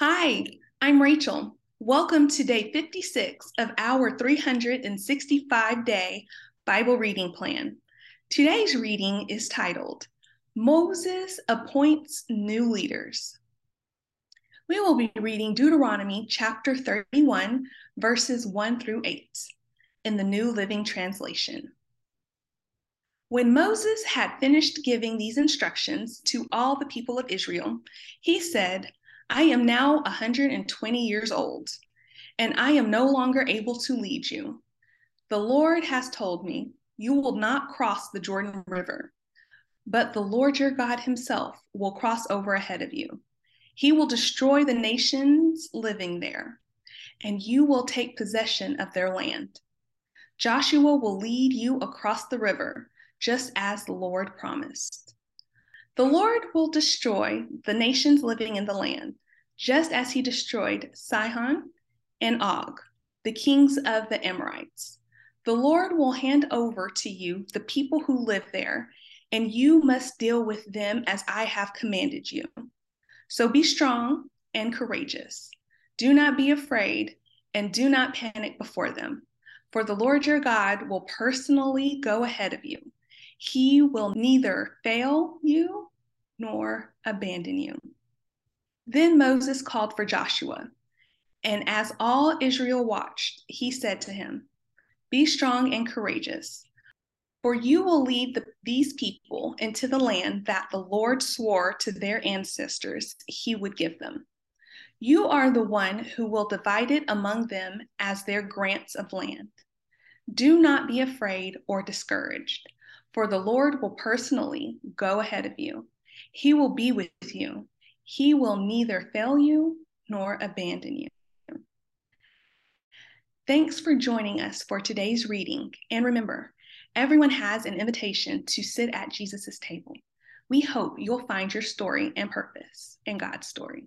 Hi, I'm Rachel. Welcome to day 56 of our 365 day Bible reading plan. Today's reading is titled Moses Appoints New Leaders. We will be reading Deuteronomy chapter 31, verses 1 through 8 in the New Living Translation. When Moses had finished giving these instructions to all the people of Israel, he said, I am now 120 years old, and I am no longer able to lead you. The Lord has told me, You will not cross the Jordan River, but the Lord your God himself will cross over ahead of you. He will destroy the nations living there, and you will take possession of their land. Joshua will lead you across the river, just as the Lord promised. The Lord will destroy the nations living in the land, just as he destroyed Sihon and Og, the kings of the Amorites. The Lord will hand over to you the people who live there, and you must deal with them as I have commanded you. So be strong and courageous. Do not be afraid, and do not panic before them, for the Lord your God will personally go ahead of you. He will neither fail you nor abandon you. Then Moses called for Joshua, and as all Israel watched, he said to him, Be strong and courageous, for you will lead the, these people into the land that the Lord swore to their ancestors he would give them. You are the one who will divide it among them as their grants of land. Do not be afraid or discouraged, for the Lord will personally go ahead of you he will be with you. He will neither fail you nor abandon you. Thanks for joining us for today's reading. And remember, everyone has an invitation to sit at Jesus' table. We hope you'll find your story and purpose in God's story.